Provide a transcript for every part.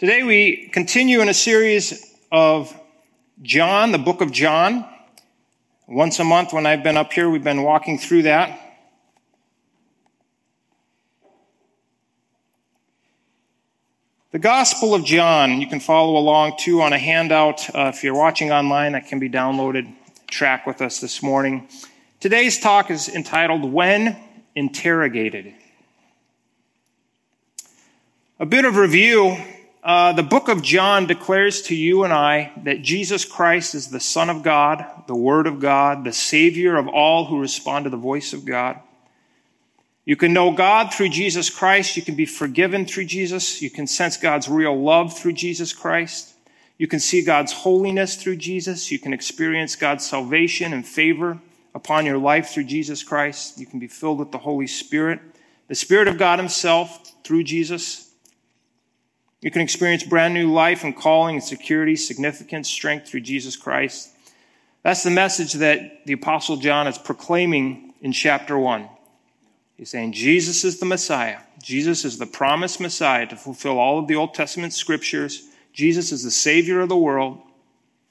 Today we continue in a series of John, the book of John. Once a month when I've been up here, we've been walking through that. The Gospel of John, you can follow along too on a handout. Uh, if you're watching online, that can be downloaded. Track with us this morning. Today's talk is entitled When Interrogated. A bit of review uh, the book of John declares to you and I that Jesus Christ is the Son of God, the Word of God, the Savior of all who respond to the voice of God. You can know God through Jesus Christ. You can be forgiven through Jesus. You can sense God's real love through Jesus Christ. You can see God's holiness through Jesus. You can experience God's salvation and favor upon your life through Jesus Christ. You can be filled with the Holy Spirit, the Spirit of God Himself through Jesus. You can experience brand new life and calling and security, significance, strength through Jesus Christ. That's the message that the Apostle John is proclaiming in chapter 1. He's saying Jesus is the Messiah. Jesus is the promised Messiah to fulfill all of the Old Testament scriptures. Jesus is the Savior of the world,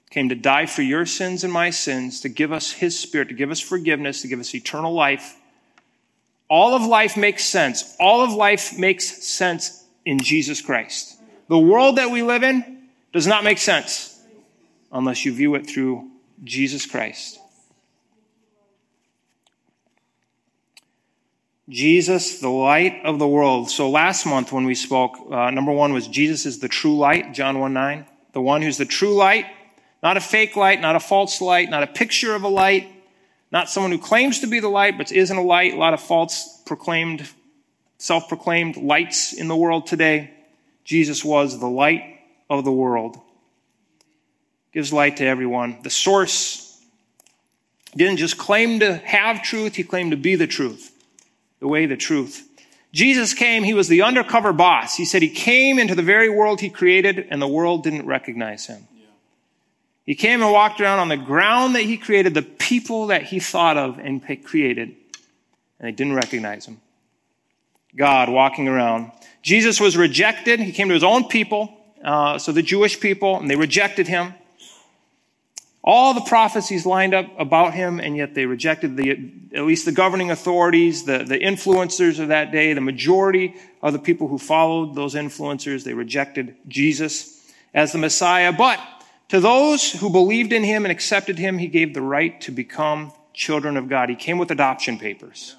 came to die for your sins and my sins, to give us His Spirit, to give us forgiveness, to give us eternal life. All of life makes sense. All of life makes sense in Jesus Christ. The world that we live in does not make sense unless you view it through Jesus Christ. Jesus, the light of the world. So last month when we spoke, uh, number one was Jesus is the true light, John 1 9. The one who's the true light, not a fake light, not a false light, not a picture of a light, not someone who claims to be the light but isn't a light. A lot of false proclaimed, self proclaimed lights in the world today. Jesus was the light of the world. Gives light to everyone. The source didn't just claim to have truth, he claimed to be the truth, the way, the truth. Jesus came, he was the undercover boss. He said he came into the very world he created, and the world didn't recognize him. He came and walked around on the ground that he created, the people that he thought of and created, and they didn't recognize him. God walking around. Jesus was rejected. He came to his own people, uh, so the Jewish people, and they rejected him. All the prophecies lined up about him, and yet they rejected the, at least the governing authorities, the, the influencers of that day, the majority of the people who followed those influencers, they rejected Jesus as the Messiah. But to those who believed in him and accepted him, he gave the right to become children of God. He came with adoption papers.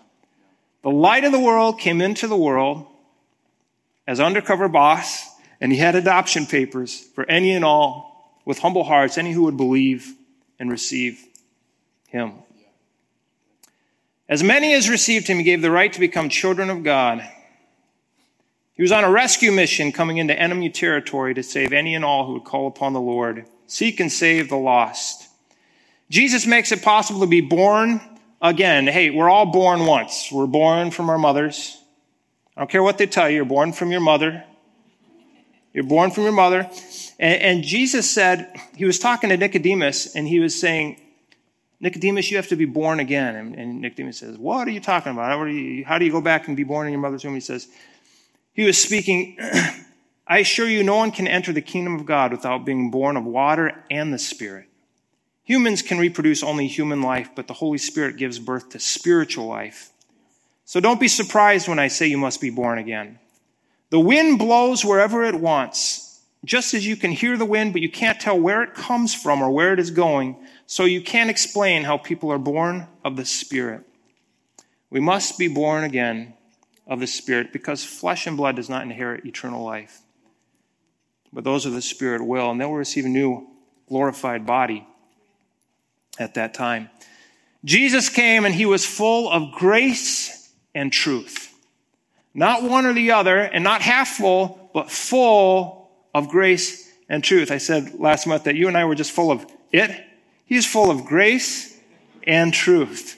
The light of the world came into the world as undercover boss, and he had adoption papers for any and all with humble hearts, any who would believe and receive him. As many as received him, he gave the right to become children of God. He was on a rescue mission coming into enemy territory to save any and all who would call upon the Lord, seek and save the lost. Jesus makes it possible to be born again, hey, we're all born once. We're born from our mothers. I don't care what they tell you, you're born from your mother. You're born from your mother. And, and Jesus said, he was talking to Nicodemus, and he was saying, Nicodemus, you have to be born again. And, and Nicodemus says, What are you talking about? How you, how do you go back and be born in your mother's womb? He says, He was speaking, I assure you, no one can enter the kingdom of God without being born of water and the Spirit. Humans can reproduce only human life, but the Holy Spirit gives birth to spiritual life. So don't be surprised when I say you must be born again. The wind blows wherever it wants, just as you can hear the wind, but you can't tell where it comes from or where it is going, so you can't explain how people are born of the Spirit. We must be born again of the Spirit because flesh and blood does not inherit eternal life. But those of the Spirit will, and they will receive a new glorified body at that time. Jesus came and he was full of grace and truth. Not one or the other, and not half full, but full of grace and truth. I said last month that you and I were just full of it. He's full of grace and truth.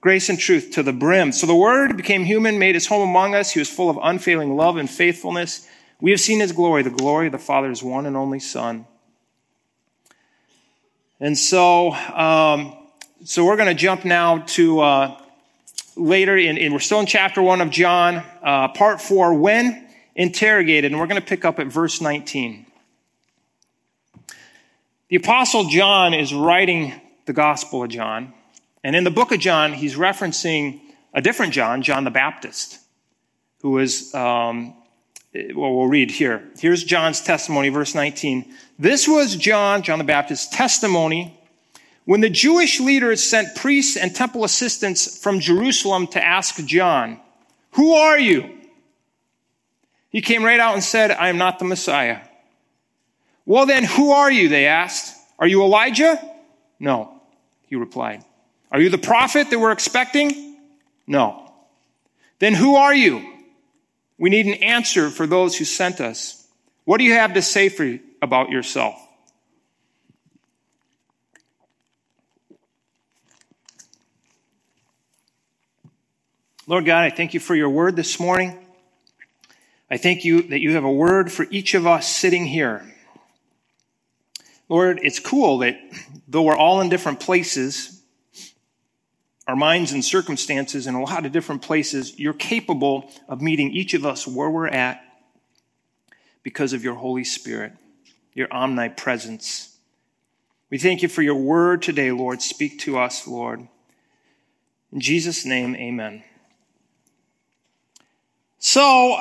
Grace and truth to the brim. So the Word became human, made his home among us. He was full of unfailing love and faithfulness. We have seen his glory, the glory of the Father's one and only Son. And so, um, so we're going to jump now to uh, later, in, in, we're still in chapter one of John, uh, part four. When interrogated, and we're going to pick up at verse 19. The Apostle John is writing the Gospel of John, and in the book of John, he's referencing a different John, John the Baptist, who was, um, well, we'll read here. Here's John's testimony, verse 19. This was John, John the Baptist's testimony when the Jewish leaders sent priests and temple assistants from Jerusalem to ask John, Who are you? He came right out and said, I am not the Messiah. Well, then, who are you? They asked. Are you Elijah? No, he replied. Are you the prophet that we're expecting? No. Then who are you? We need an answer for those who sent us. What do you have to say for, about yourself? Lord God, I thank you for your word this morning. I thank you that you have a word for each of us sitting here. Lord, it's cool that though we're all in different places, our minds and circumstances in a lot of different places, you're capable of meeting each of us where we're at because of your Holy Spirit, your omnipresence. We thank you for your word today, Lord. Speak to us, Lord. In Jesus' name, amen. So,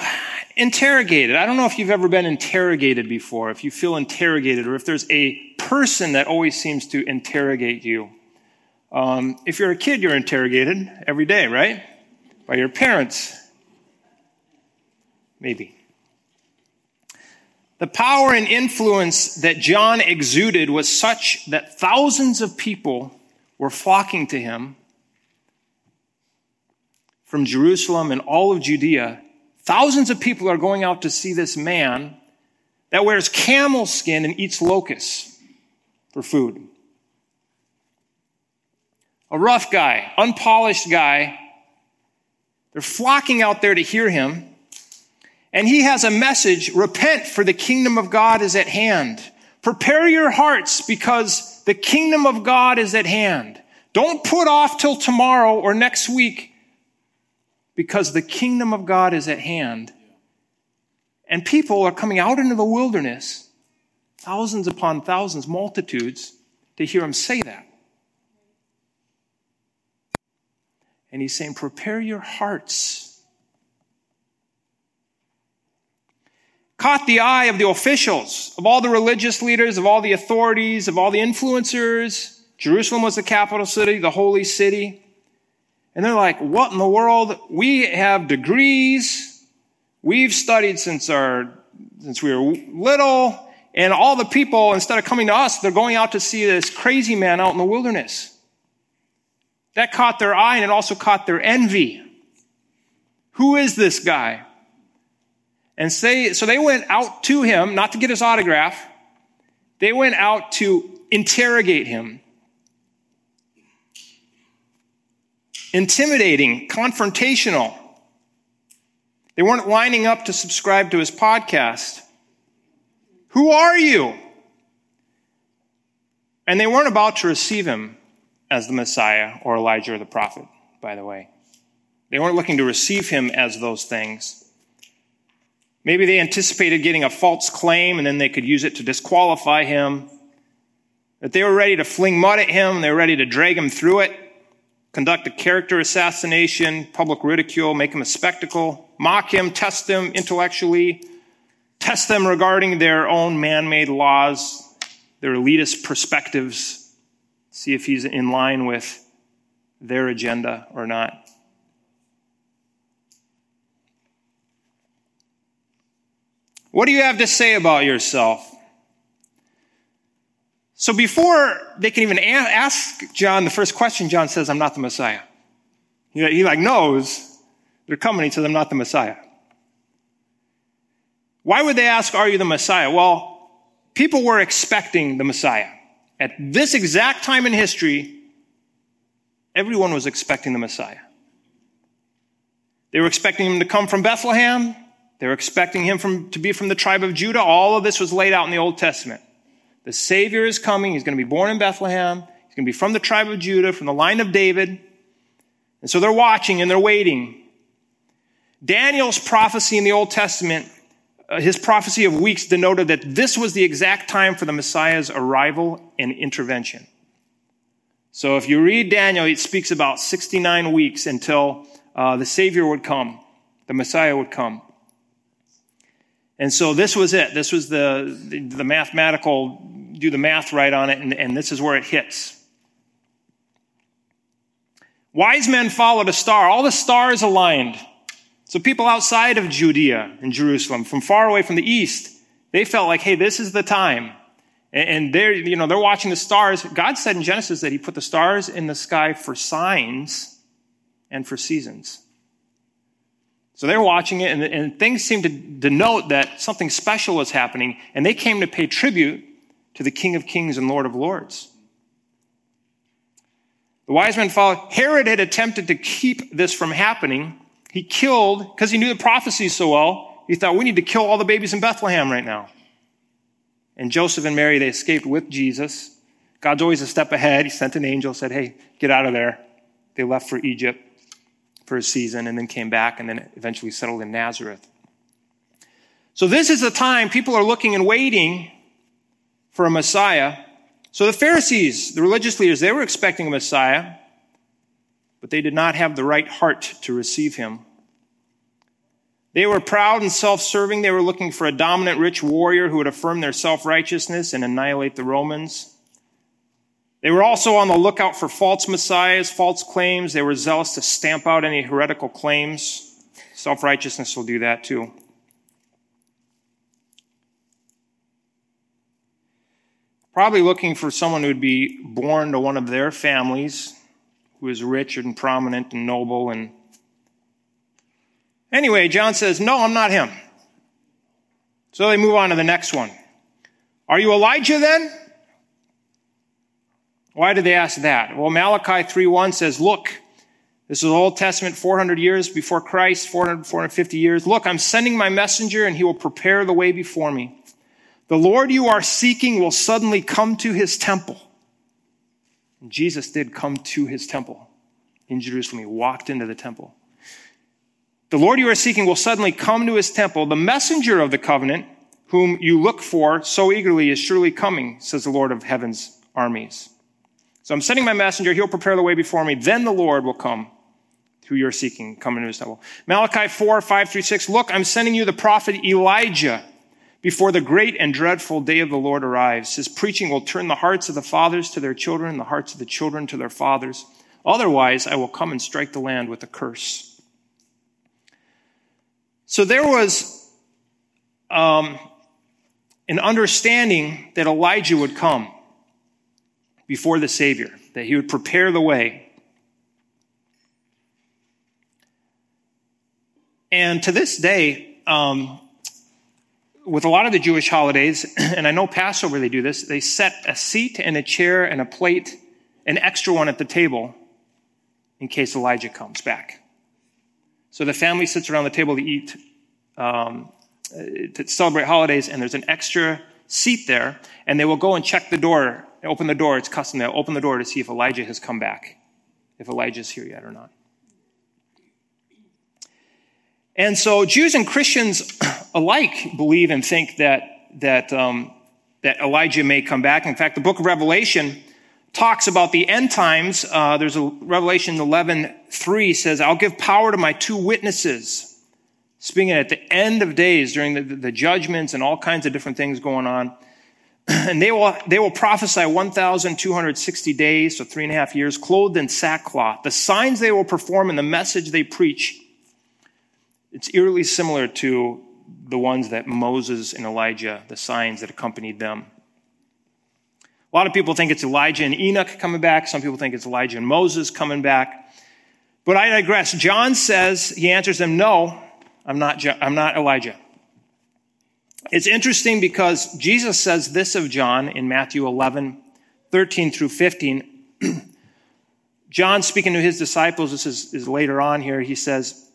interrogated. I don't know if you've ever been interrogated before, if you feel interrogated, or if there's a person that always seems to interrogate you. Um, if you're a kid, you're interrogated every day, right? By your parents. Maybe. The power and influence that John exuded was such that thousands of people were flocking to him from Jerusalem and all of Judea Thousands of people are going out to see this man that wears camel skin and eats locusts for food. A rough guy, unpolished guy. They're flocking out there to hear him. And he has a message repent, for the kingdom of God is at hand. Prepare your hearts because the kingdom of God is at hand. Don't put off till tomorrow or next week because the kingdom of God is at hand. And people are coming out into the wilderness, thousands upon thousands, multitudes, to hear him say that. And he's saying, Prepare your hearts. Caught the eye of the officials, of all the religious leaders, of all the authorities, of all the influencers. Jerusalem was the capital city, the holy city. And they're like, what in the world? We have degrees. We've studied since our, since we were little. And all the people, instead of coming to us, they're going out to see this crazy man out in the wilderness. That caught their eye and it also caught their envy. Who is this guy? And say, so they went out to him, not to get his autograph. They went out to interrogate him. Intimidating, confrontational. They weren't lining up to subscribe to his podcast. Who are you? And they weren't about to receive him as the Messiah or Elijah or the prophet, by the way. They weren't looking to receive him as those things. Maybe they anticipated getting a false claim and then they could use it to disqualify him. That they were ready to fling mud at him, they were ready to drag him through it conduct a character assassination, public ridicule, make him a spectacle, mock him, test them intellectually, test them regarding their own man made laws, their elitist perspectives, see if he's in line with their agenda or not. What do you have to say about yourself? So before they can even ask John the first question, John says, I'm not the Messiah. He, like knows they're coming. He says, I'm not the Messiah. Why would they ask, are you the Messiah? Well, people were expecting the Messiah. At this exact time in history, everyone was expecting the Messiah. They were expecting him to come from Bethlehem. They were expecting him from, to be from the tribe of Judah. All of this was laid out in the Old Testament. The Savior is coming. He's going to be born in Bethlehem. He's going to be from the tribe of Judah, from the line of David. And so they're watching and they're waiting. Daniel's prophecy in the Old Testament uh, his prophecy of weeks denoted that this was the exact time for the Messiah's arrival and intervention. So if you read Daniel, it speaks about 69 weeks until uh, the Savior would come, the Messiah would come. And so this was it. This was the, the, the mathematical, do the math right on it, and, and this is where it hits. Wise men followed a star. All the stars aligned. So people outside of Judea and Jerusalem, from far away from the east, they felt like, hey, this is the time. And they're, you know, they're watching the stars. God said in Genesis that he put the stars in the sky for signs and for seasons. So they're watching it, and, and things seemed to denote that something special was happening, and they came to pay tribute to the King of Kings and Lord of Lords. The wise men followed. Herod had attempted to keep this from happening. He killed, because he knew the prophecies so well, he thought, we need to kill all the babies in Bethlehem right now. And Joseph and Mary, they escaped with Jesus. God's always a step ahead. He sent an angel, said, hey, get out of there. They left for Egypt for a season and then came back and then eventually settled in Nazareth. So this is the time people are looking and waiting for a Messiah. So the Pharisees, the religious leaders, they were expecting a Messiah, but they did not have the right heart to receive him. They were proud and self-serving. They were looking for a dominant rich warrior who would affirm their self-righteousness and annihilate the Romans. They were also on the lookout for false messiahs, false claims. They were zealous to stamp out any heretical claims. Self righteousness will do that too. Probably looking for someone who would be born to one of their families who is rich and prominent and noble and Anyway, John says, No, I'm not him. So they move on to the next one. Are you Elijah then? Why did they ask that? Well, Malachi 3.1 says, look, this is Old Testament, 400 years before Christ, 400, 450 years. Look, I'm sending my messenger and he will prepare the way before me. The Lord you are seeking will suddenly come to his temple. And Jesus did come to his temple in Jerusalem. He walked into the temple. The Lord you are seeking will suddenly come to his temple. The messenger of the covenant, whom you look for so eagerly, is surely coming, says the Lord of heaven's armies. So I'm sending my messenger. He'll prepare the way before me. Then the Lord will come who you're seeking, come into his temple. Malachi 4, 5 through 6. Look, I'm sending you the prophet Elijah before the great and dreadful day of the Lord arrives. His preaching will turn the hearts of the fathers to their children, the hearts of the children to their fathers. Otherwise, I will come and strike the land with a curse. So there was um, an understanding that Elijah would come before the Savior, that he would prepare the way. And to this day, um, with a lot of the Jewish holidays, and I know Passover they do this, they set a seat and a chair and a plate, an extra one at the table in case Elijah comes back. So the family sits around the table to eat, um, to celebrate holidays, and there's an extra seat there, and they will go and check the door open the door. It's custom. They'll open the door to see if Elijah has come back, if Elijah's here yet or not. And so Jews and Christians alike believe and think that, that, um, that Elijah may come back. In fact, the book of Revelation talks about the end times. Uh, there's a Revelation 11, 3 says, I'll give power to my two witnesses. Speaking at the end of days during the, the judgments and all kinds of different things going on. and they will, they will prophesy 1,260 days, so three and a half years, clothed in sackcloth. The signs they will perform and the message they preach, it's eerily similar to the ones that Moses and Elijah, the signs that accompanied them. A lot of people think it's Elijah and Enoch coming back. Some people think it's Elijah and Moses coming back. But I digress. John says, he answers them, no, I'm not, I'm not Elijah. It's interesting because Jesus says this of John in Matthew 11, 13 through 15. John speaking to his disciples, this is, is later on here, he says,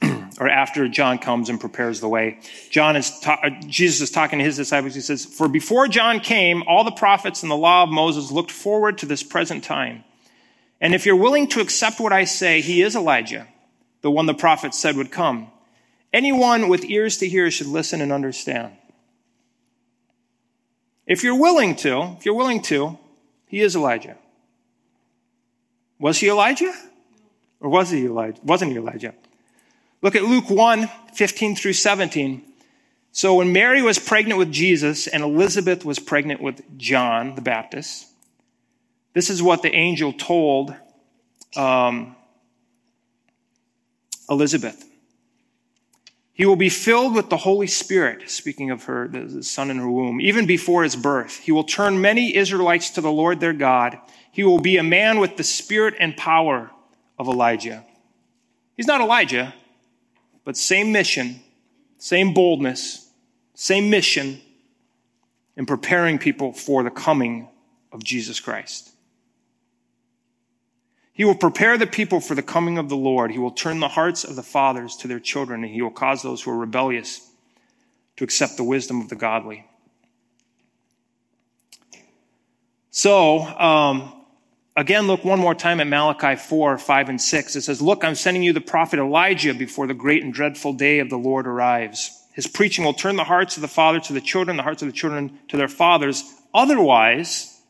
or after John comes and prepares the way. John is, ta- uh, Jesus is talking to his disciples. He says, For before John came, all the prophets and the law of Moses looked forward to this present time. And if you're willing to accept what I say, he is Elijah, the one the prophets said would come. Anyone with ears to hear should listen and understand. If you're willing to, if you're willing to, he is Elijah. Was he Elijah? Or was he Elijah? Wasn't he Elijah? Look at Luke 1, 15 through 17. So when Mary was pregnant with Jesus and Elizabeth was pregnant with John the Baptist, this is what the angel told um, Elizabeth. He will be filled with the Holy Spirit, speaking of her, the son in her womb, even before his birth. He will turn many Israelites to the Lord their God. He will be a man with the spirit and power of Elijah. He's not Elijah, but same mission, same boldness, same mission in preparing people for the coming of Jesus Christ. He will prepare the people for the coming of the Lord. He will turn the hearts of the fathers to their children, and he will cause those who are rebellious to accept the wisdom of the godly. So, um, again, look one more time at Malachi 4, 5, and 6. It says, Look, I'm sending you the prophet Elijah before the great and dreadful day of the Lord arrives. His preaching will turn the hearts of the father to the children, the hearts of the children to their fathers. Otherwise,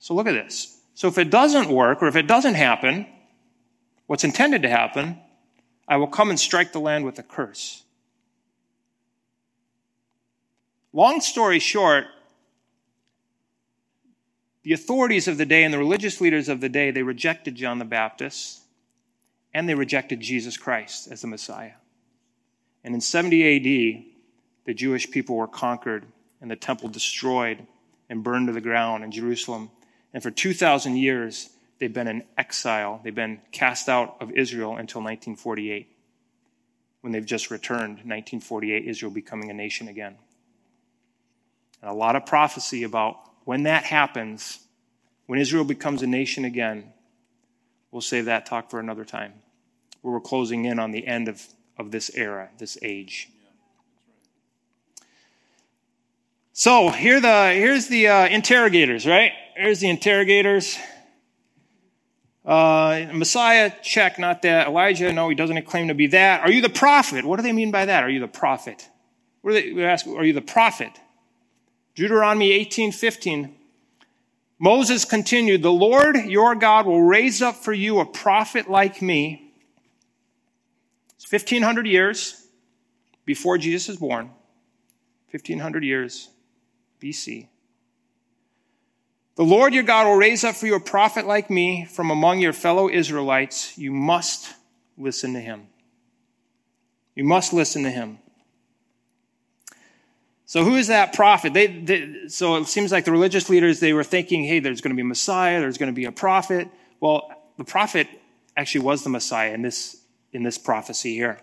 so look at this. So if it doesn't work or if it doesn't happen, what's intended to happen, I will come and strike the land with a curse. Long story short, the authorities of the day and the religious leaders of the day, they rejected John the Baptist and they rejected Jesus Christ as the Messiah. And in 70 AD, the Jewish people were conquered and the temple destroyed and burned to the ground in Jerusalem. And for 2,000 years, they've been in exile. They've been cast out of Israel until 1948, when they've just returned, 1948, Israel becoming a nation again. And a lot of prophecy about when that happens, when Israel becomes a nation again. We'll save that talk for another time. Where we're closing in on the end of, of this era, this age. So here the here's the uh, interrogators, right? There's the interrogators. Uh, Messiah, check, not that. Elijah, no, he doesn't claim to be that. Are you the prophet? What do they mean by that? Are you the prophet? What do they ask? Are you the prophet? Deuteronomy 18, 15. Moses continued, The Lord your God will raise up for you a prophet like me. It's 1500 years before Jesus is born. 1500 years BC. The Lord your God will raise up for you a prophet like me from among your fellow Israelites. You must listen to him. You must listen to him. So who is that prophet? They, they, so it seems like the religious leaders, they were thinking, hey, there's going to be a Messiah, there's going to be a prophet. Well, the prophet actually was the Messiah in this, in this prophecy here.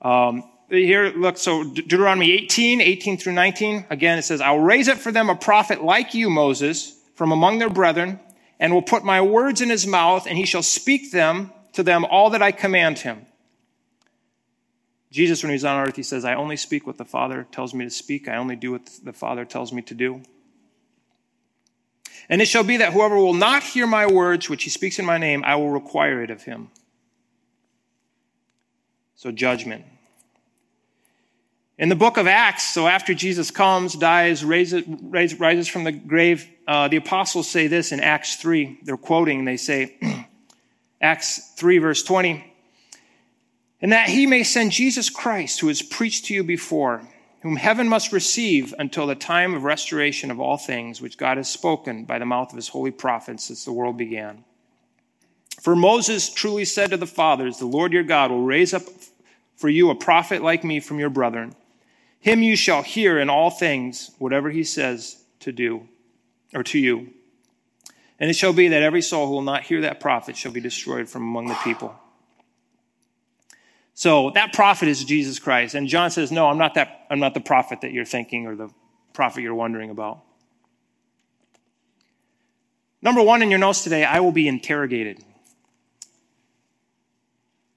Um, here, look, so Deuteronomy 18, 18 through 19, again, it says, I'll raise up for them a prophet like you, Moses, from among their brethren, and will put my words in his mouth, and he shall speak them to them all that I command him. Jesus, when he's on earth, he says, I only speak what the Father tells me to speak. I only do what the Father tells me to do. And it shall be that whoever will not hear my words, which he speaks in my name, I will require it of him. So, judgment. In the book of Acts, so after Jesus comes, dies, raises, rises from the grave, uh, the apostles say this in Acts 3. They're quoting, they say, Acts 3, verse 20, and that he may send Jesus Christ, who has preached to you before, whom heaven must receive until the time of restoration of all things, which God has spoken by the mouth of his holy prophets since the world began. For Moses truly said to the fathers, The Lord your God will raise up for you a prophet like me from your brethren him you shall hear in all things, whatever he says to do, or to you. And it shall be that every soul who will not hear that prophet shall be destroyed from among the people. So that prophet is Jesus Christ. And John says, No, I'm not that, I'm not the prophet that you're thinking or the prophet you're wondering about. Number one in your notes today, I will be interrogated.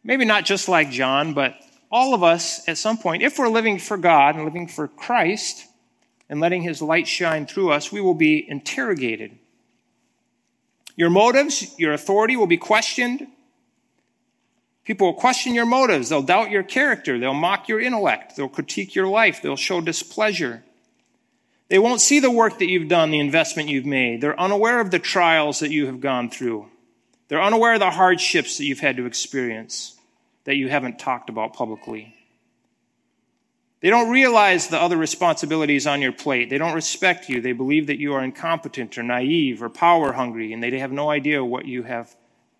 Maybe not just like John, but all of us at some point, if we're living for God and living for Christ and letting his light shine through us, we will be interrogated. Your motives, your authority will be questioned. People will question your motives. They'll doubt your character. They'll mock your intellect. They'll critique your life. They'll show displeasure. They won't see the work that you've done, the investment you've made. They're unaware of the trials that you have gone through. They're unaware of the hardships that you've had to experience that you haven't talked about publicly. They don't realize the other responsibilities on your plate. They don't respect you. They believe that you are incompetent or naive or power hungry, and they have no idea what you have,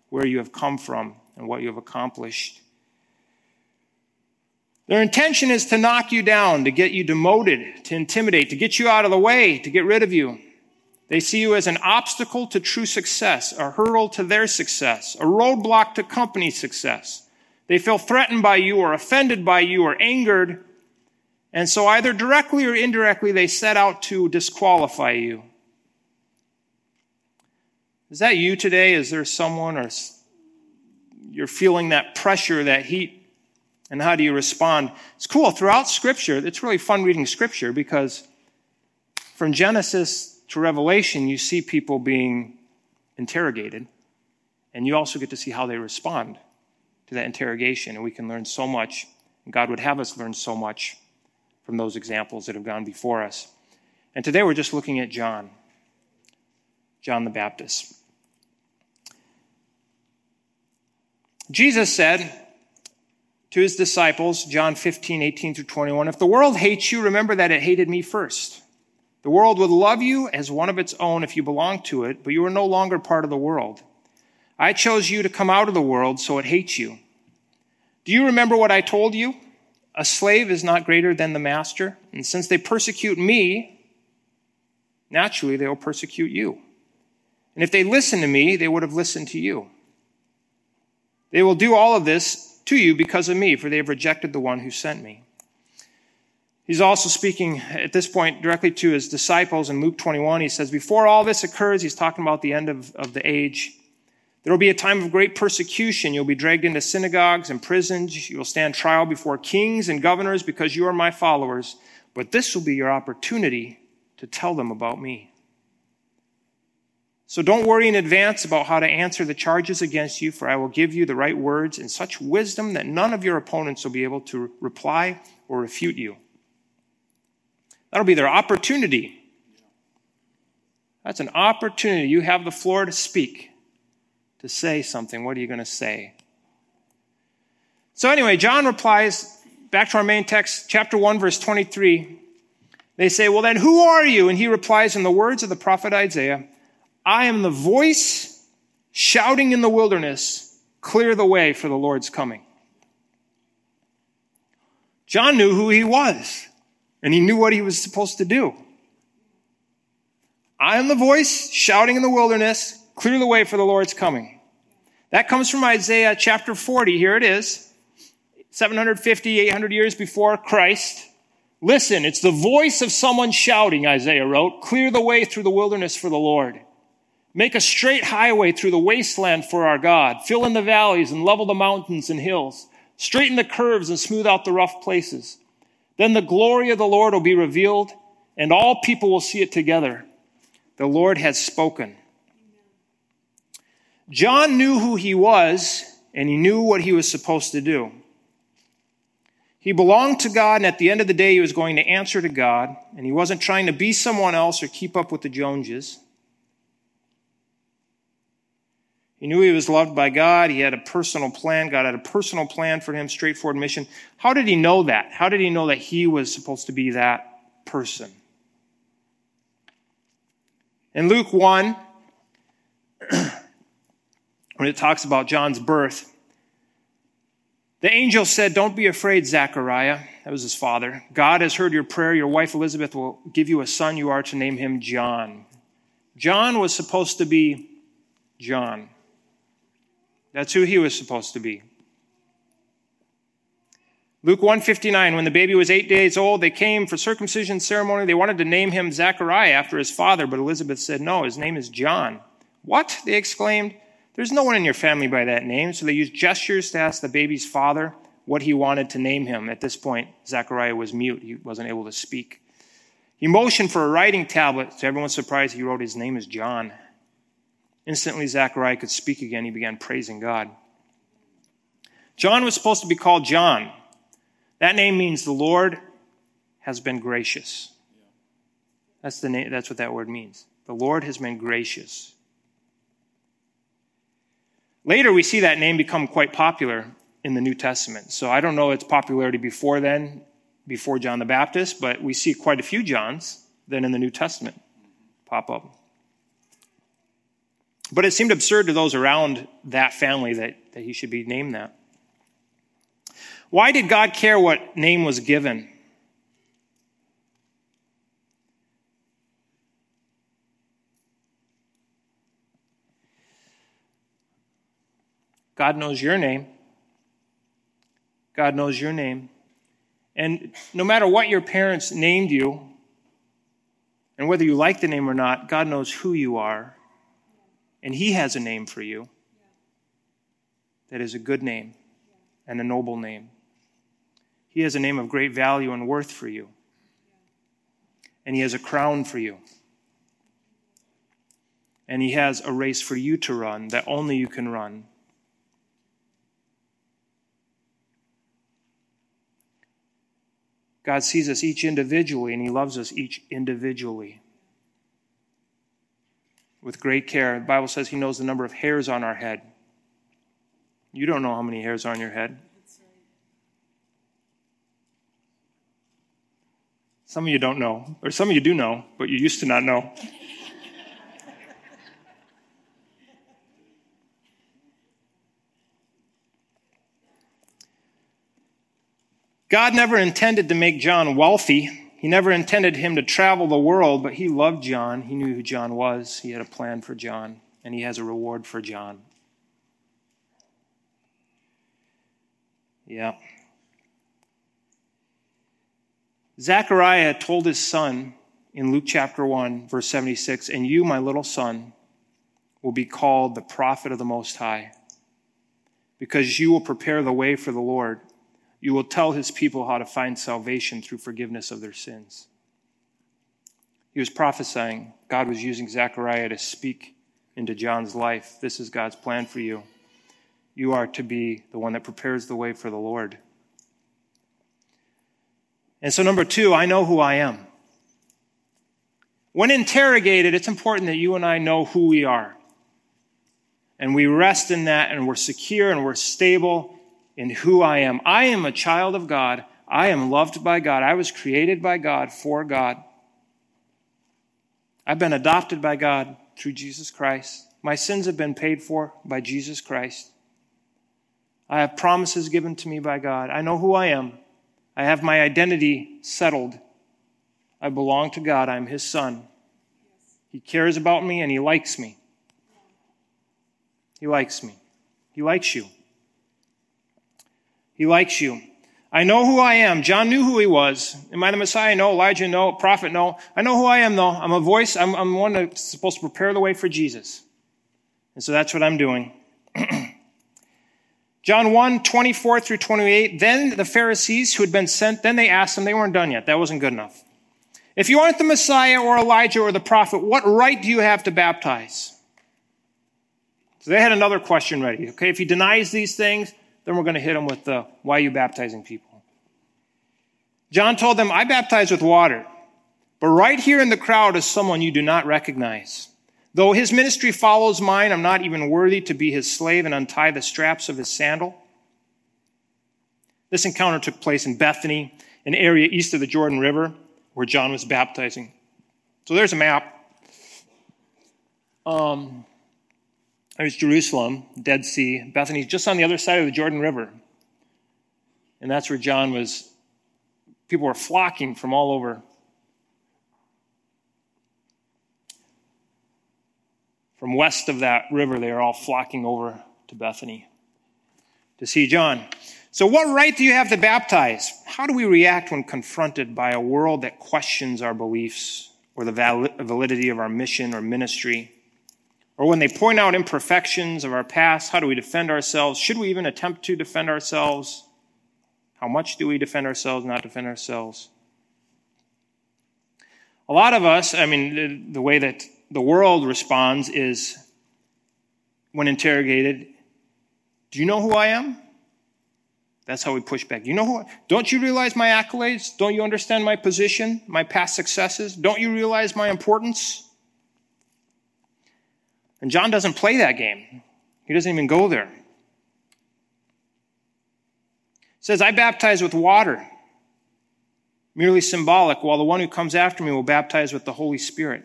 where you have come from and what you have accomplished. Their intention is to knock you down, to get you demoted, to intimidate, to get you out of the way, to get rid of you. They see you as an obstacle to true success, a hurdle to their success, a roadblock to company success. They feel threatened by you or offended by you or angered and so, either directly or indirectly, they set out to disqualify you. Is that you today? Is there someone or you're feeling that pressure, that heat? And how do you respond? It's cool. Throughout Scripture, it's really fun reading Scripture because from Genesis to Revelation, you see people being interrogated, and you also get to see how they respond to that interrogation. And we can learn so much. God would have us learn so much from those examples that have gone before us. And today we're just looking at John, John the Baptist. Jesus said to his disciples, John 15, 18 through 21, If the world hates you, remember that it hated me first. The world would love you as one of its own if you belonged to it, but you are no longer part of the world. I chose you to come out of the world, so it hates you. Do you remember what I told you? A slave is not greater than the master, and since they persecute me, naturally they will persecute you. And if they listen to me, they would have listened to you. They will do all of this to you because of me, for they have rejected the one who sent me. He's also speaking at this point directly to his disciples in Luke 21. He says, Before all this occurs, he's talking about the end of, of the age. There will be a time of great persecution. You'll be dragged into synagogues and prisons. You will stand trial before kings and governors because you are my followers. But this will be your opportunity to tell them about me. So don't worry in advance about how to answer the charges against you, for I will give you the right words and such wisdom that none of your opponents will be able to reply or refute you. That'll be their opportunity. That's an opportunity. You have the floor to speak to say something. What are you going to say? So, anyway, John replies back to our main text, chapter 1, verse 23. They say, Well, then who are you? And he replies in the words of the prophet Isaiah I am the voice shouting in the wilderness, clear the way for the Lord's coming. John knew who he was, and he knew what he was supposed to do. I am the voice shouting in the wilderness, clear the way for the Lord's coming. That comes from Isaiah chapter 40. Here it is. 750, 800 years before Christ. Listen, it's the voice of someone shouting, Isaiah wrote, clear the way through the wilderness for the Lord. Make a straight highway through the wasteland for our God. Fill in the valleys and level the mountains and hills. Straighten the curves and smooth out the rough places. Then the glory of the Lord will be revealed and all people will see it together. The Lord has spoken. John knew who he was and he knew what he was supposed to do. He belonged to God, and at the end of the day, he was going to answer to God, and he wasn't trying to be someone else or keep up with the Joneses. He knew he was loved by God. He had a personal plan. God had a personal plan for him, straightforward mission. How did he know that? How did he know that he was supposed to be that person? In Luke 1, when it talks about John's birth. The angel said, Don't be afraid, Zechariah. That was his father. God has heard your prayer. Your wife Elizabeth will give you a son. You are to name him John. John was supposed to be John. That's who he was supposed to be. Luke 159, when the baby was eight days old, they came for circumcision ceremony. They wanted to name him Zechariah after his father, but Elizabeth said, No, his name is John. What? They exclaimed. There's no one in your family by that name, so they used gestures to ask the baby's father what he wanted to name him. At this point, Zechariah was mute, he wasn't able to speak. He motioned for a writing tablet. To everyone's surprise, he wrote, His name is John. Instantly, Zechariah could speak again. He began praising God. John was supposed to be called John. That name means the Lord has been gracious. That's, the name, that's what that word means. The Lord has been gracious. Later, we see that name become quite popular in the New Testament. So I don't know its popularity before then, before John the Baptist, but we see quite a few Johns then in the New Testament pop up. But it seemed absurd to those around that family that, that he should be named that. Why did God care what name was given? God knows your name. God knows your name. And no matter what your parents named you, and whether you like the name or not, God knows who you are. And He has a name for you that is a good name and a noble name. He has a name of great value and worth for you. And He has a crown for you. And He has a race for you to run that only you can run. God sees us each individually and He loves us each individually. With great care. The Bible says He knows the number of hairs on our head. You don't know how many hairs are on your head. Some of you don't know, or some of you do know, but you used to not know. God never intended to make John wealthy. He never intended him to travel the world, but he loved John. He knew who John was. He had a plan for John, and he has a reward for John. Yeah. Zechariah told his son in Luke chapter 1, verse 76 And you, my little son, will be called the prophet of the Most High, because you will prepare the way for the Lord you will tell his people how to find salvation through forgiveness of their sins. He was prophesying. God was using Zechariah to speak into John's life. This is God's plan for you. You are to be the one that prepares the way for the Lord. And so, number two, I know who I am. When interrogated, it's important that you and I know who we are. And we rest in that and we're secure and we're stable in who I am. I am a child of God. I am loved by God. I was created by God for God. I've been adopted by God through Jesus Christ. My sins have been paid for by Jesus Christ. I have promises given to me by God. I know who I am. I have my identity settled. I belong to God. I'm His son. He cares about me and He likes me. He likes me. He likes you. He likes you. I know who I am. John knew who he was. Am I the Messiah? No. Elijah? No. Prophet? No. I know who I am, though. I'm a voice. I'm, I'm one that's supposed to prepare the way for Jesus. And so that's what I'm doing. John 1, 24 through 28. Then the Pharisees who had been sent, then they asked him, they weren't done yet. That wasn't good enough. If you aren't the Messiah or Elijah or the prophet, what right do you have to baptize? So they had another question ready. Okay, if he denies these things, then we're going to hit them with the why are you baptizing people? John told them, I baptize with water, but right here in the crowd is someone you do not recognize. Though his ministry follows mine, I'm not even worthy to be his slave and untie the straps of his sandal. This encounter took place in Bethany, an area east of the Jordan River where John was baptizing. So there's a map. Um, there's Jerusalem, Dead Sea. Bethany's just on the other side of the Jordan River. And that's where John was. People were flocking from all over. From west of that river, they are all flocking over to Bethany to see John. So, what right do you have to baptize? How do we react when confronted by a world that questions our beliefs or the validity of our mission or ministry? Or when they point out imperfections of our past, how do we defend ourselves? Should we even attempt to defend ourselves? How much do we defend ourselves, not defend ourselves? A lot of us, I mean, the, the way that the world responds is when interrogated, Do you know who I am? That's how we push back. You know who? Don't you realize my accolades? Don't you understand my position, my past successes? Don't you realize my importance? And John doesn't play that game. He doesn't even go there. He says, I baptize with water, merely symbolic, while the one who comes after me will baptize with the Holy Spirit.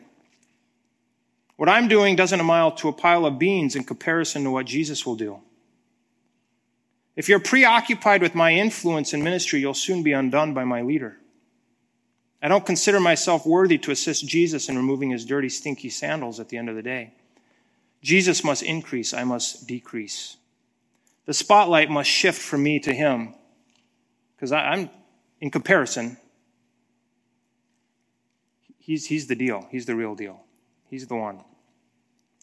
What I'm doing doesn't amount to a pile of beans in comparison to what Jesus will do. If you're preoccupied with my influence in ministry, you'll soon be undone by my leader. I don't consider myself worthy to assist Jesus in removing his dirty, stinky sandals at the end of the day. Jesus must increase, I must decrease. The spotlight must shift from me to him because I'm, in comparison, he's, he's the deal. He's the real deal. He's the one.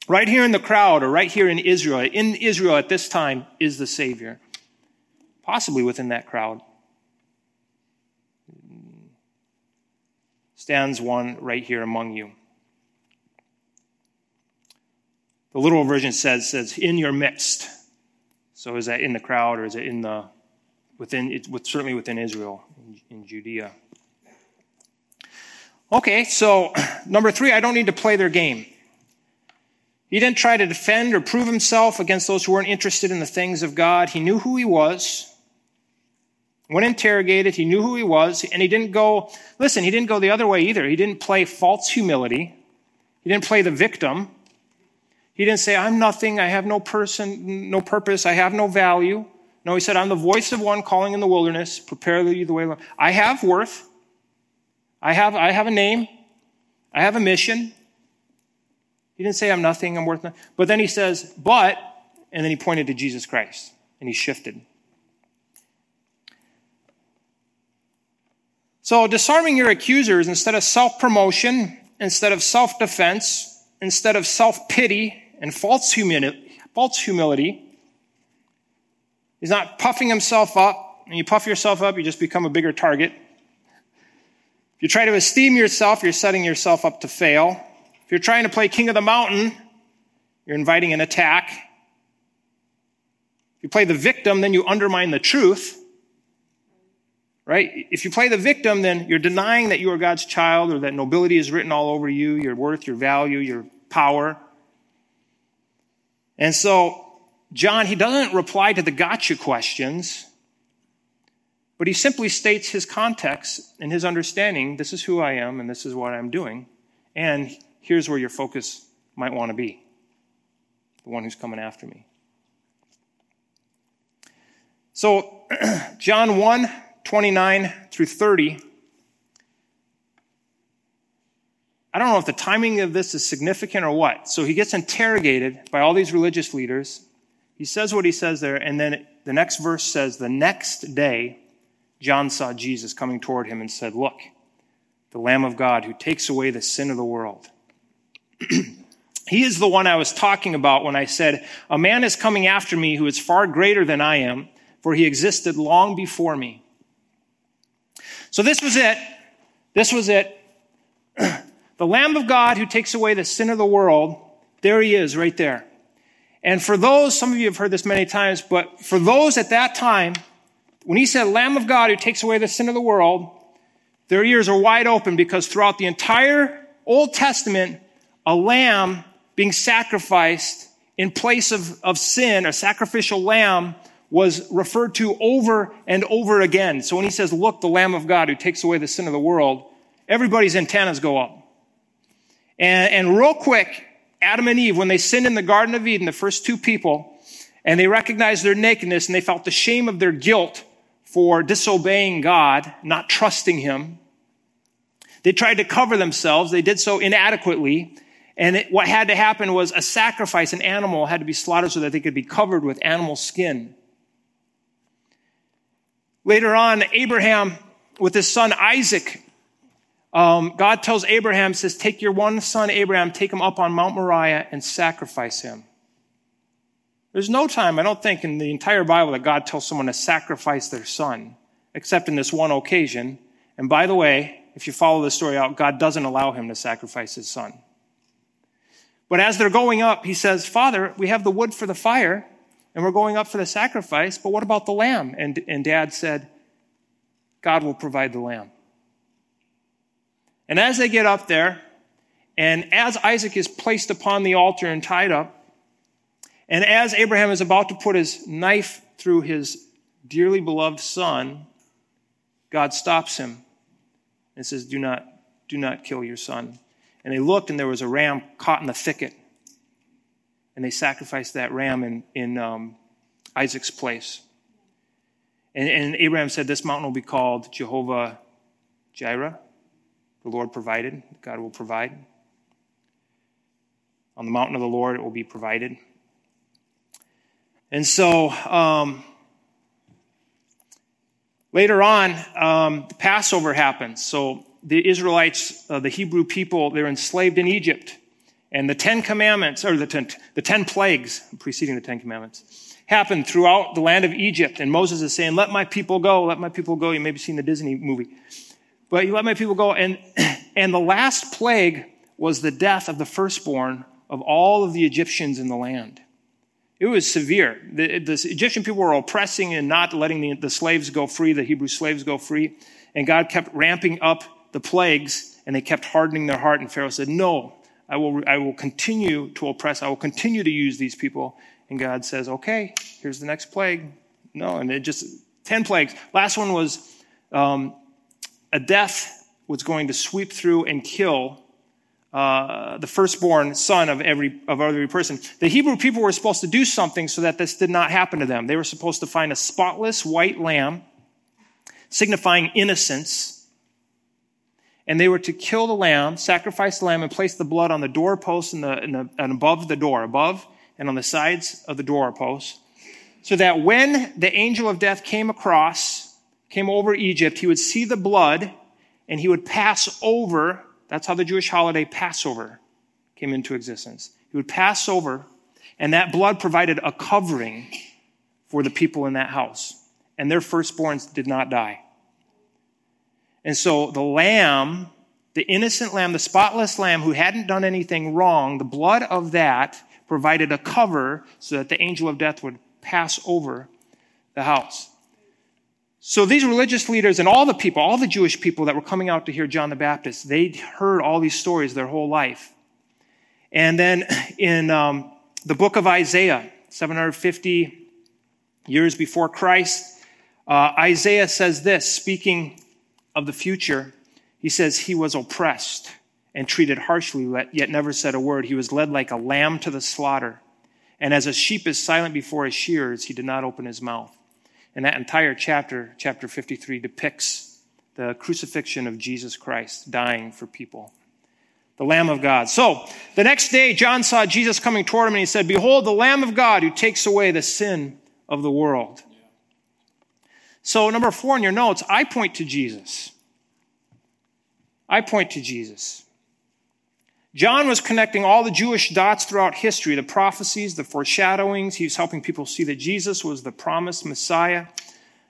Right here in the crowd, or right here in Israel, in Israel at this time, is the Savior possibly within that crowd. Stands one right here among you. The literal version says, says in your midst. So is that in the crowd or is it in the within it's certainly within Israel in, in Judea? Okay, so number three, I don't need to play their game. He didn't try to defend or prove himself against those who weren't interested in the things of God. He knew who he was. When interrogated, he knew who he was, and he didn't go, listen, he didn't go the other way either. He didn't play false humility. He didn't play the victim. He didn't say, I'm nothing, I have no person, no purpose, I have no value. No, he said, I'm the voice of one calling in the wilderness, prepare you the way. I have worth. I have, I have a name. I have a mission. He didn't say, I'm nothing, I'm worth nothing. But then he says, but, and then he pointed to Jesus Christ, and he shifted. So, disarming your accusers instead of self promotion, instead of self defense, instead of self pity and false humility, false humility, he's not puffing himself up. And you puff yourself up, you just become a bigger target. If you try to esteem yourself, you're setting yourself up to fail. If you're trying to play king of the mountain, you're inviting an attack. If you play the victim, then you undermine the truth right? If you play the victim, then you're denying that you are God's child or that nobility is written all over you, your worth, your value, your power. And so, John, he doesn't reply to the gotcha questions, but he simply states his context and his understanding. This is who I am and this is what I'm doing. And here's where your focus might want to be the one who's coming after me. So, John 1 29 through 30. I don't know if the timing of this is significant or what. So he gets interrogated by all these religious leaders. He says what he says there, and then the next verse says, The next day, John saw Jesus coming toward him and said, Look, the Lamb of God who takes away the sin of the world. he is the one I was talking about when I said, A man is coming after me who is far greater than I am, for he existed long before me. So this was it. This was it. the Lamb of God who takes away the sin of the world, there he is right there. And for those, some of you have heard this many times, but for those at that time, when he said Lamb of God who takes away the sin of the world, their ears are wide open because throughout the entire Old Testament, a lamb being sacrificed in place of, of sin, a sacrificial lamb, was referred to over and over again. So when he says, look, the Lamb of God who takes away the sin of the world, everybody's antennas go up. And, and real quick, Adam and Eve, when they sinned in the Garden of Eden, the first two people, and they recognized their nakedness and they felt the shame of their guilt for disobeying God, not trusting Him. They tried to cover themselves. They did so inadequately. And it, what had to happen was a sacrifice, an animal had to be slaughtered so that they could be covered with animal skin. Later on, Abraham, with his son Isaac, um, God tells Abraham, says, take your one son, Abraham, take him up on Mount Moriah and sacrifice him. There's no time, I don't think, in the entire Bible that God tells someone to sacrifice their son, except in this one occasion. And by the way, if you follow the story out, God doesn't allow him to sacrifice his son. But as they're going up, he says, Father, we have the wood for the fire. and we're going up for the sacrifice, but what about the lamb? And, and dad said, God will provide the lamb. And as they get up there, and as Isaac is placed upon the altar and tied up, and as Abraham is about to put his knife through his dearly beloved son, God stops him and says, Do not, do not kill your son. And they looked, and there was a ram caught in the thicket. And they sacrificed that ram in, in um, Isaac's place. And, and Abraham said, This mountain will be called Jehovah Jireh. The Lord provided. God will provide. On the mountain of the Lord, it will be provided. And so, um, later on, um, the Passover happens. So, the Israelites, uh, the Hebrew people, they're enslaved in Egypt. And the Ten Commandments, or the ten, the ten plagues preceding the Ten Commandments, happened throughout the land of Egypt. And Moses is saying, Let my people go, let my people go. You may have seen the Disney movie. But you let my people go. And, and the last plague was the death of the firstborn of all of the Egyptians in the land. It was severe. The, the Egyptian people were oppressing and not letting the, the slaves go free, the Hebrew slaves go free. And God kept ramping up the plagues, and they kept hardening their heart. And Pharaoh said, No, I will, I will continue to oppress. I will continue to use these people. And God says, Okay, here's the next plague. No, and it just, 10 plagues. Last one was um, a death was going to sweep through and kill uh, the firstborn son of every of every person. The Hebrew people were supposed to do something so that this did not happen to them. They were supposed to find a spotless white lamb, signifying innocence, and they were to kill the lamb, sacrifice the lamb, and place the blood on the doorpost and, the, and, the, and above the door, above and on the sides of the doorpost, so that when the angel of death came across, came over Egypt, he would see the blood and he would pass over that's how the Jewish holiday Passover came into existence. He would pass over, and that blood provided a covering for the people in that house. And their firstborns did not die. And so the lamb, the innocent lamb, the spotless lamb who hadn't done anything wrong, the blood of that provided a cover so that the angel of death would pass over the house. So these religious leaders and all the people, all the Jewish people that were coming out to hear John the Baptist, they'd heard all these stories their whole life. And then in um, the book of Isaiah, 750 years before Christ, uh, Isaiah says this, speaking of the future. He says, He was oppressed and treated harshly, yet never said a word. He was led like a lamb to the slaughter. And as a sheep is silent before his shears, he did not open his mouth. And that entire chapter, chapter 53, depicts the crucifixion of Jesus Christ dying for people. The Lamb of God. So, the next day, John saw Jesus coming toward him and he said, Behold, the Lamb of God who takes away the sin of the world. So, number four in your notes, I point to Jesus. I point to Jesus. John was connecting all the Jewish dots throughout history, the prophecies, the foreshadowings. He was helping people see that Jesus was the promised Messiah.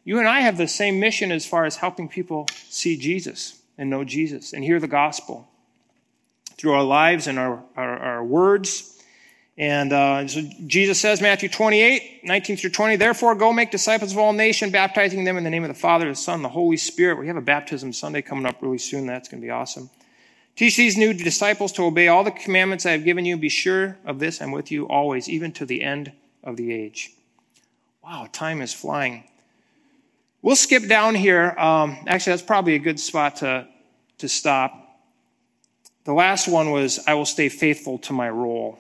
You and I have the same mission as far as helping people see Jesus and know Jesus and hear the gospel through our lives and our, our, our words. And uh, so Jesus says, Matthew 28, 19 through 20, Therefore go make disciples of all nations, baptizing them in the name of the Father, the Son, the Holy Spirit. We have a baptism Sunday coming up really soon. That's going to be awesome. Teach these new disciples to obey all the commandments I have given you. Be sure of this, I'm with you always, even to the end of the age. Wow, time is flying. We'll skip down here. Um, actually, that's probably a good spot to, to stop. The last one was, I will stay faithful to my role.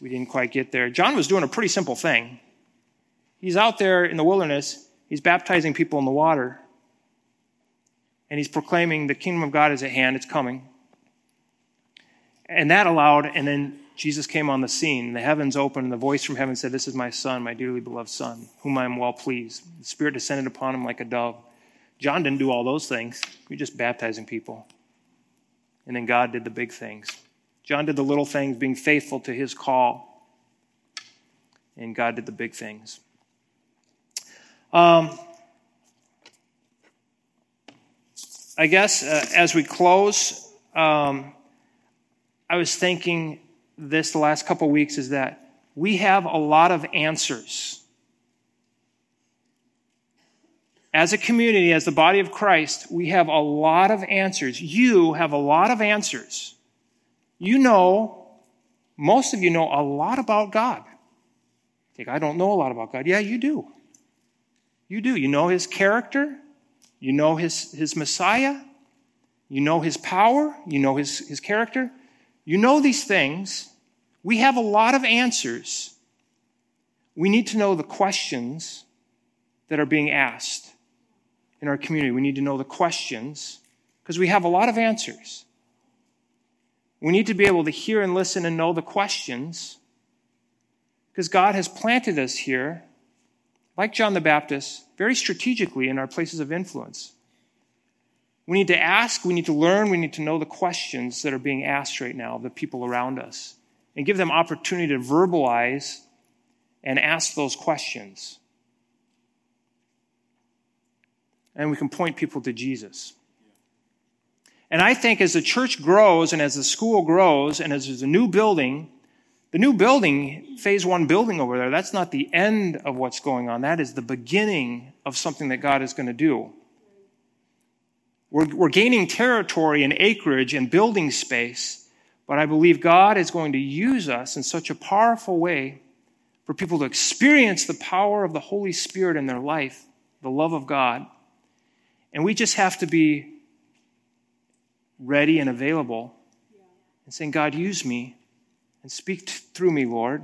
We didn't quite get there. John was doing a pretty simple thing. He's out there in the wilderness, he's baptizing people in the water and he's proclaiming the kingdom of God is at hand, it's coming. And that allowed, and then Jesus came on the scene. The heavens opened, and the voice from heaven said, This is my son, my dearly beloved son, whom I am well pleased. The Spirit descended upon him like a dove. John didn't do all those things, he was just baptizing people. And then God did the big things. John did the little things, being faithful to his call. And God did the big things. Um, I guess uh, as we close, um, I was thinking this the last couple of weeks is that we have a lot of answers. As a community, as the body of Christ, we have a lot of answers. You have a lot of answers. You know, most of you know a lot about God. Think, I don't know a lot about God. Yeah, you do. You do. You know his character, you know his, his Messiah, you know his power, you know his, his character. You know these things. We have a lot of answers. We need to know the questions that are being asked in our community. We need to know the questions because we have a lot of answers. We need to be able to hear and listen and know the questions because God has planted us here, like John the Baptist, very strategically in our places of influence. We need to ask, we need to learn, we need to know the questions that are being asked right now of the people around us and give them opportunity to verbalize and ask those questions. And we can point people to Jesus. And I think as the church grows and as the school grows and as there's a new building, the new building, phase one building over there, that's not the end of what's going on. That is the beginning of something that God is going to do. We're, we're gaining territory and acreage and building space, but I believe God is going to use us in such a powerful way for people to experience the power of the Holy Spirit in their life, the love of God. And we just have to be ready and available and saying, God, use me and speak t- through me, Lord.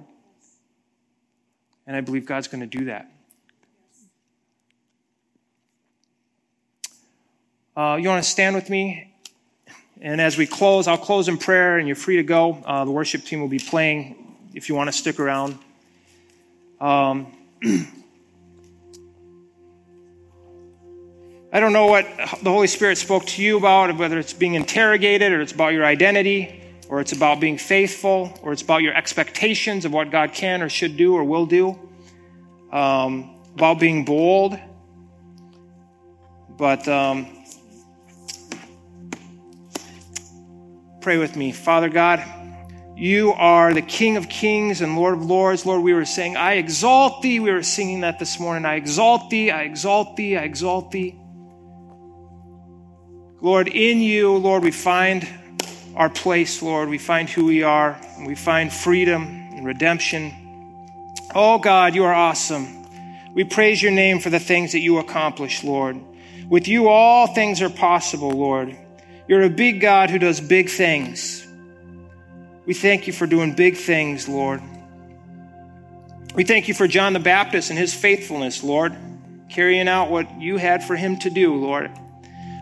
And I believe God's going to do that. Uh, you want to stand with me? And as we close, I'll close in prayer, and you're free to go. Uh, the worship team will be playing if you want to stick around. Um, I don't know what the Holy Spirit spoke to you about, whether it's being interrogated or it's about your identity or it's about being faithful or it's about your expectations of what God can or should do or will do, um, about being bold. But um, pray with me. Father God, you are the King of kings and Lord of lords. Lord, we were saying, I exalt thee. We were singing that this morning. I exalt thee, I exalt thee, I exalt thee. Lord, in you, Lord, we find our place, Lord. We find who we are, and we find freedom and redemption. Oh, God, you are awesome. We praise your name for the things that you accomplish, Lord. With you, all things are possible, Lord. You're a big God who does big things. We thank you for doing big things, Lord. We thank you for John the Baptist and his faithfulness, Lord, carrying out what you had for him to do, Lord.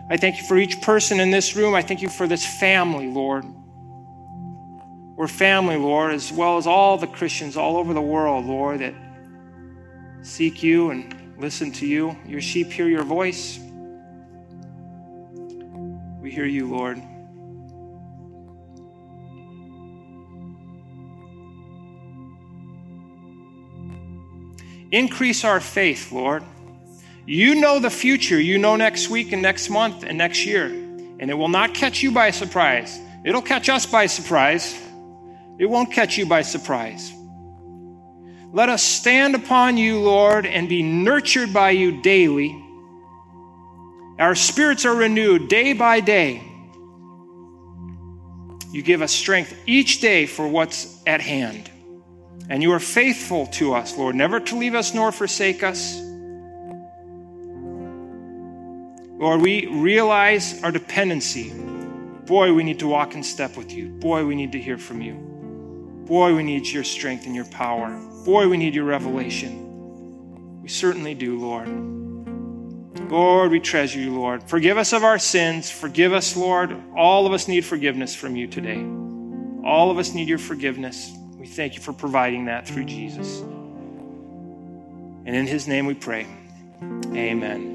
I thank you for each person in this room. I thank you for this family, Lord. We're family, Lord, as well as all the Christians all over the world, Lord, that seek you and listen to you. Your sheep hear your voice. We hear you, Lord. Increase our faith, Lord. You know the future. You know next week and next month and next year. And it will not catch you by surprise. It'll catch us by surprise. It won't catch you by surprise. Let us stand upon you, Lord, and be nurtured by you daily. Our spirits are renewed day by day. You give us strength each day for what's at hand. And you are faithful to us, Lord, never to leave us nor forsake us. Lord, we realize our dependency. Boy, we need to walk in step with you. Boy, we need to hear from you. Boy, we need your strength and your power. Boy, we need your revelation. We certainly do, Lord. Lord, we treasure you, Lord. Forgive us of our sins. Forgive us, Lord. All of us need forgiveness from you today. All of us need your forgiveness. We thank you for providing that through Jesus. And in his name we pray. Amen.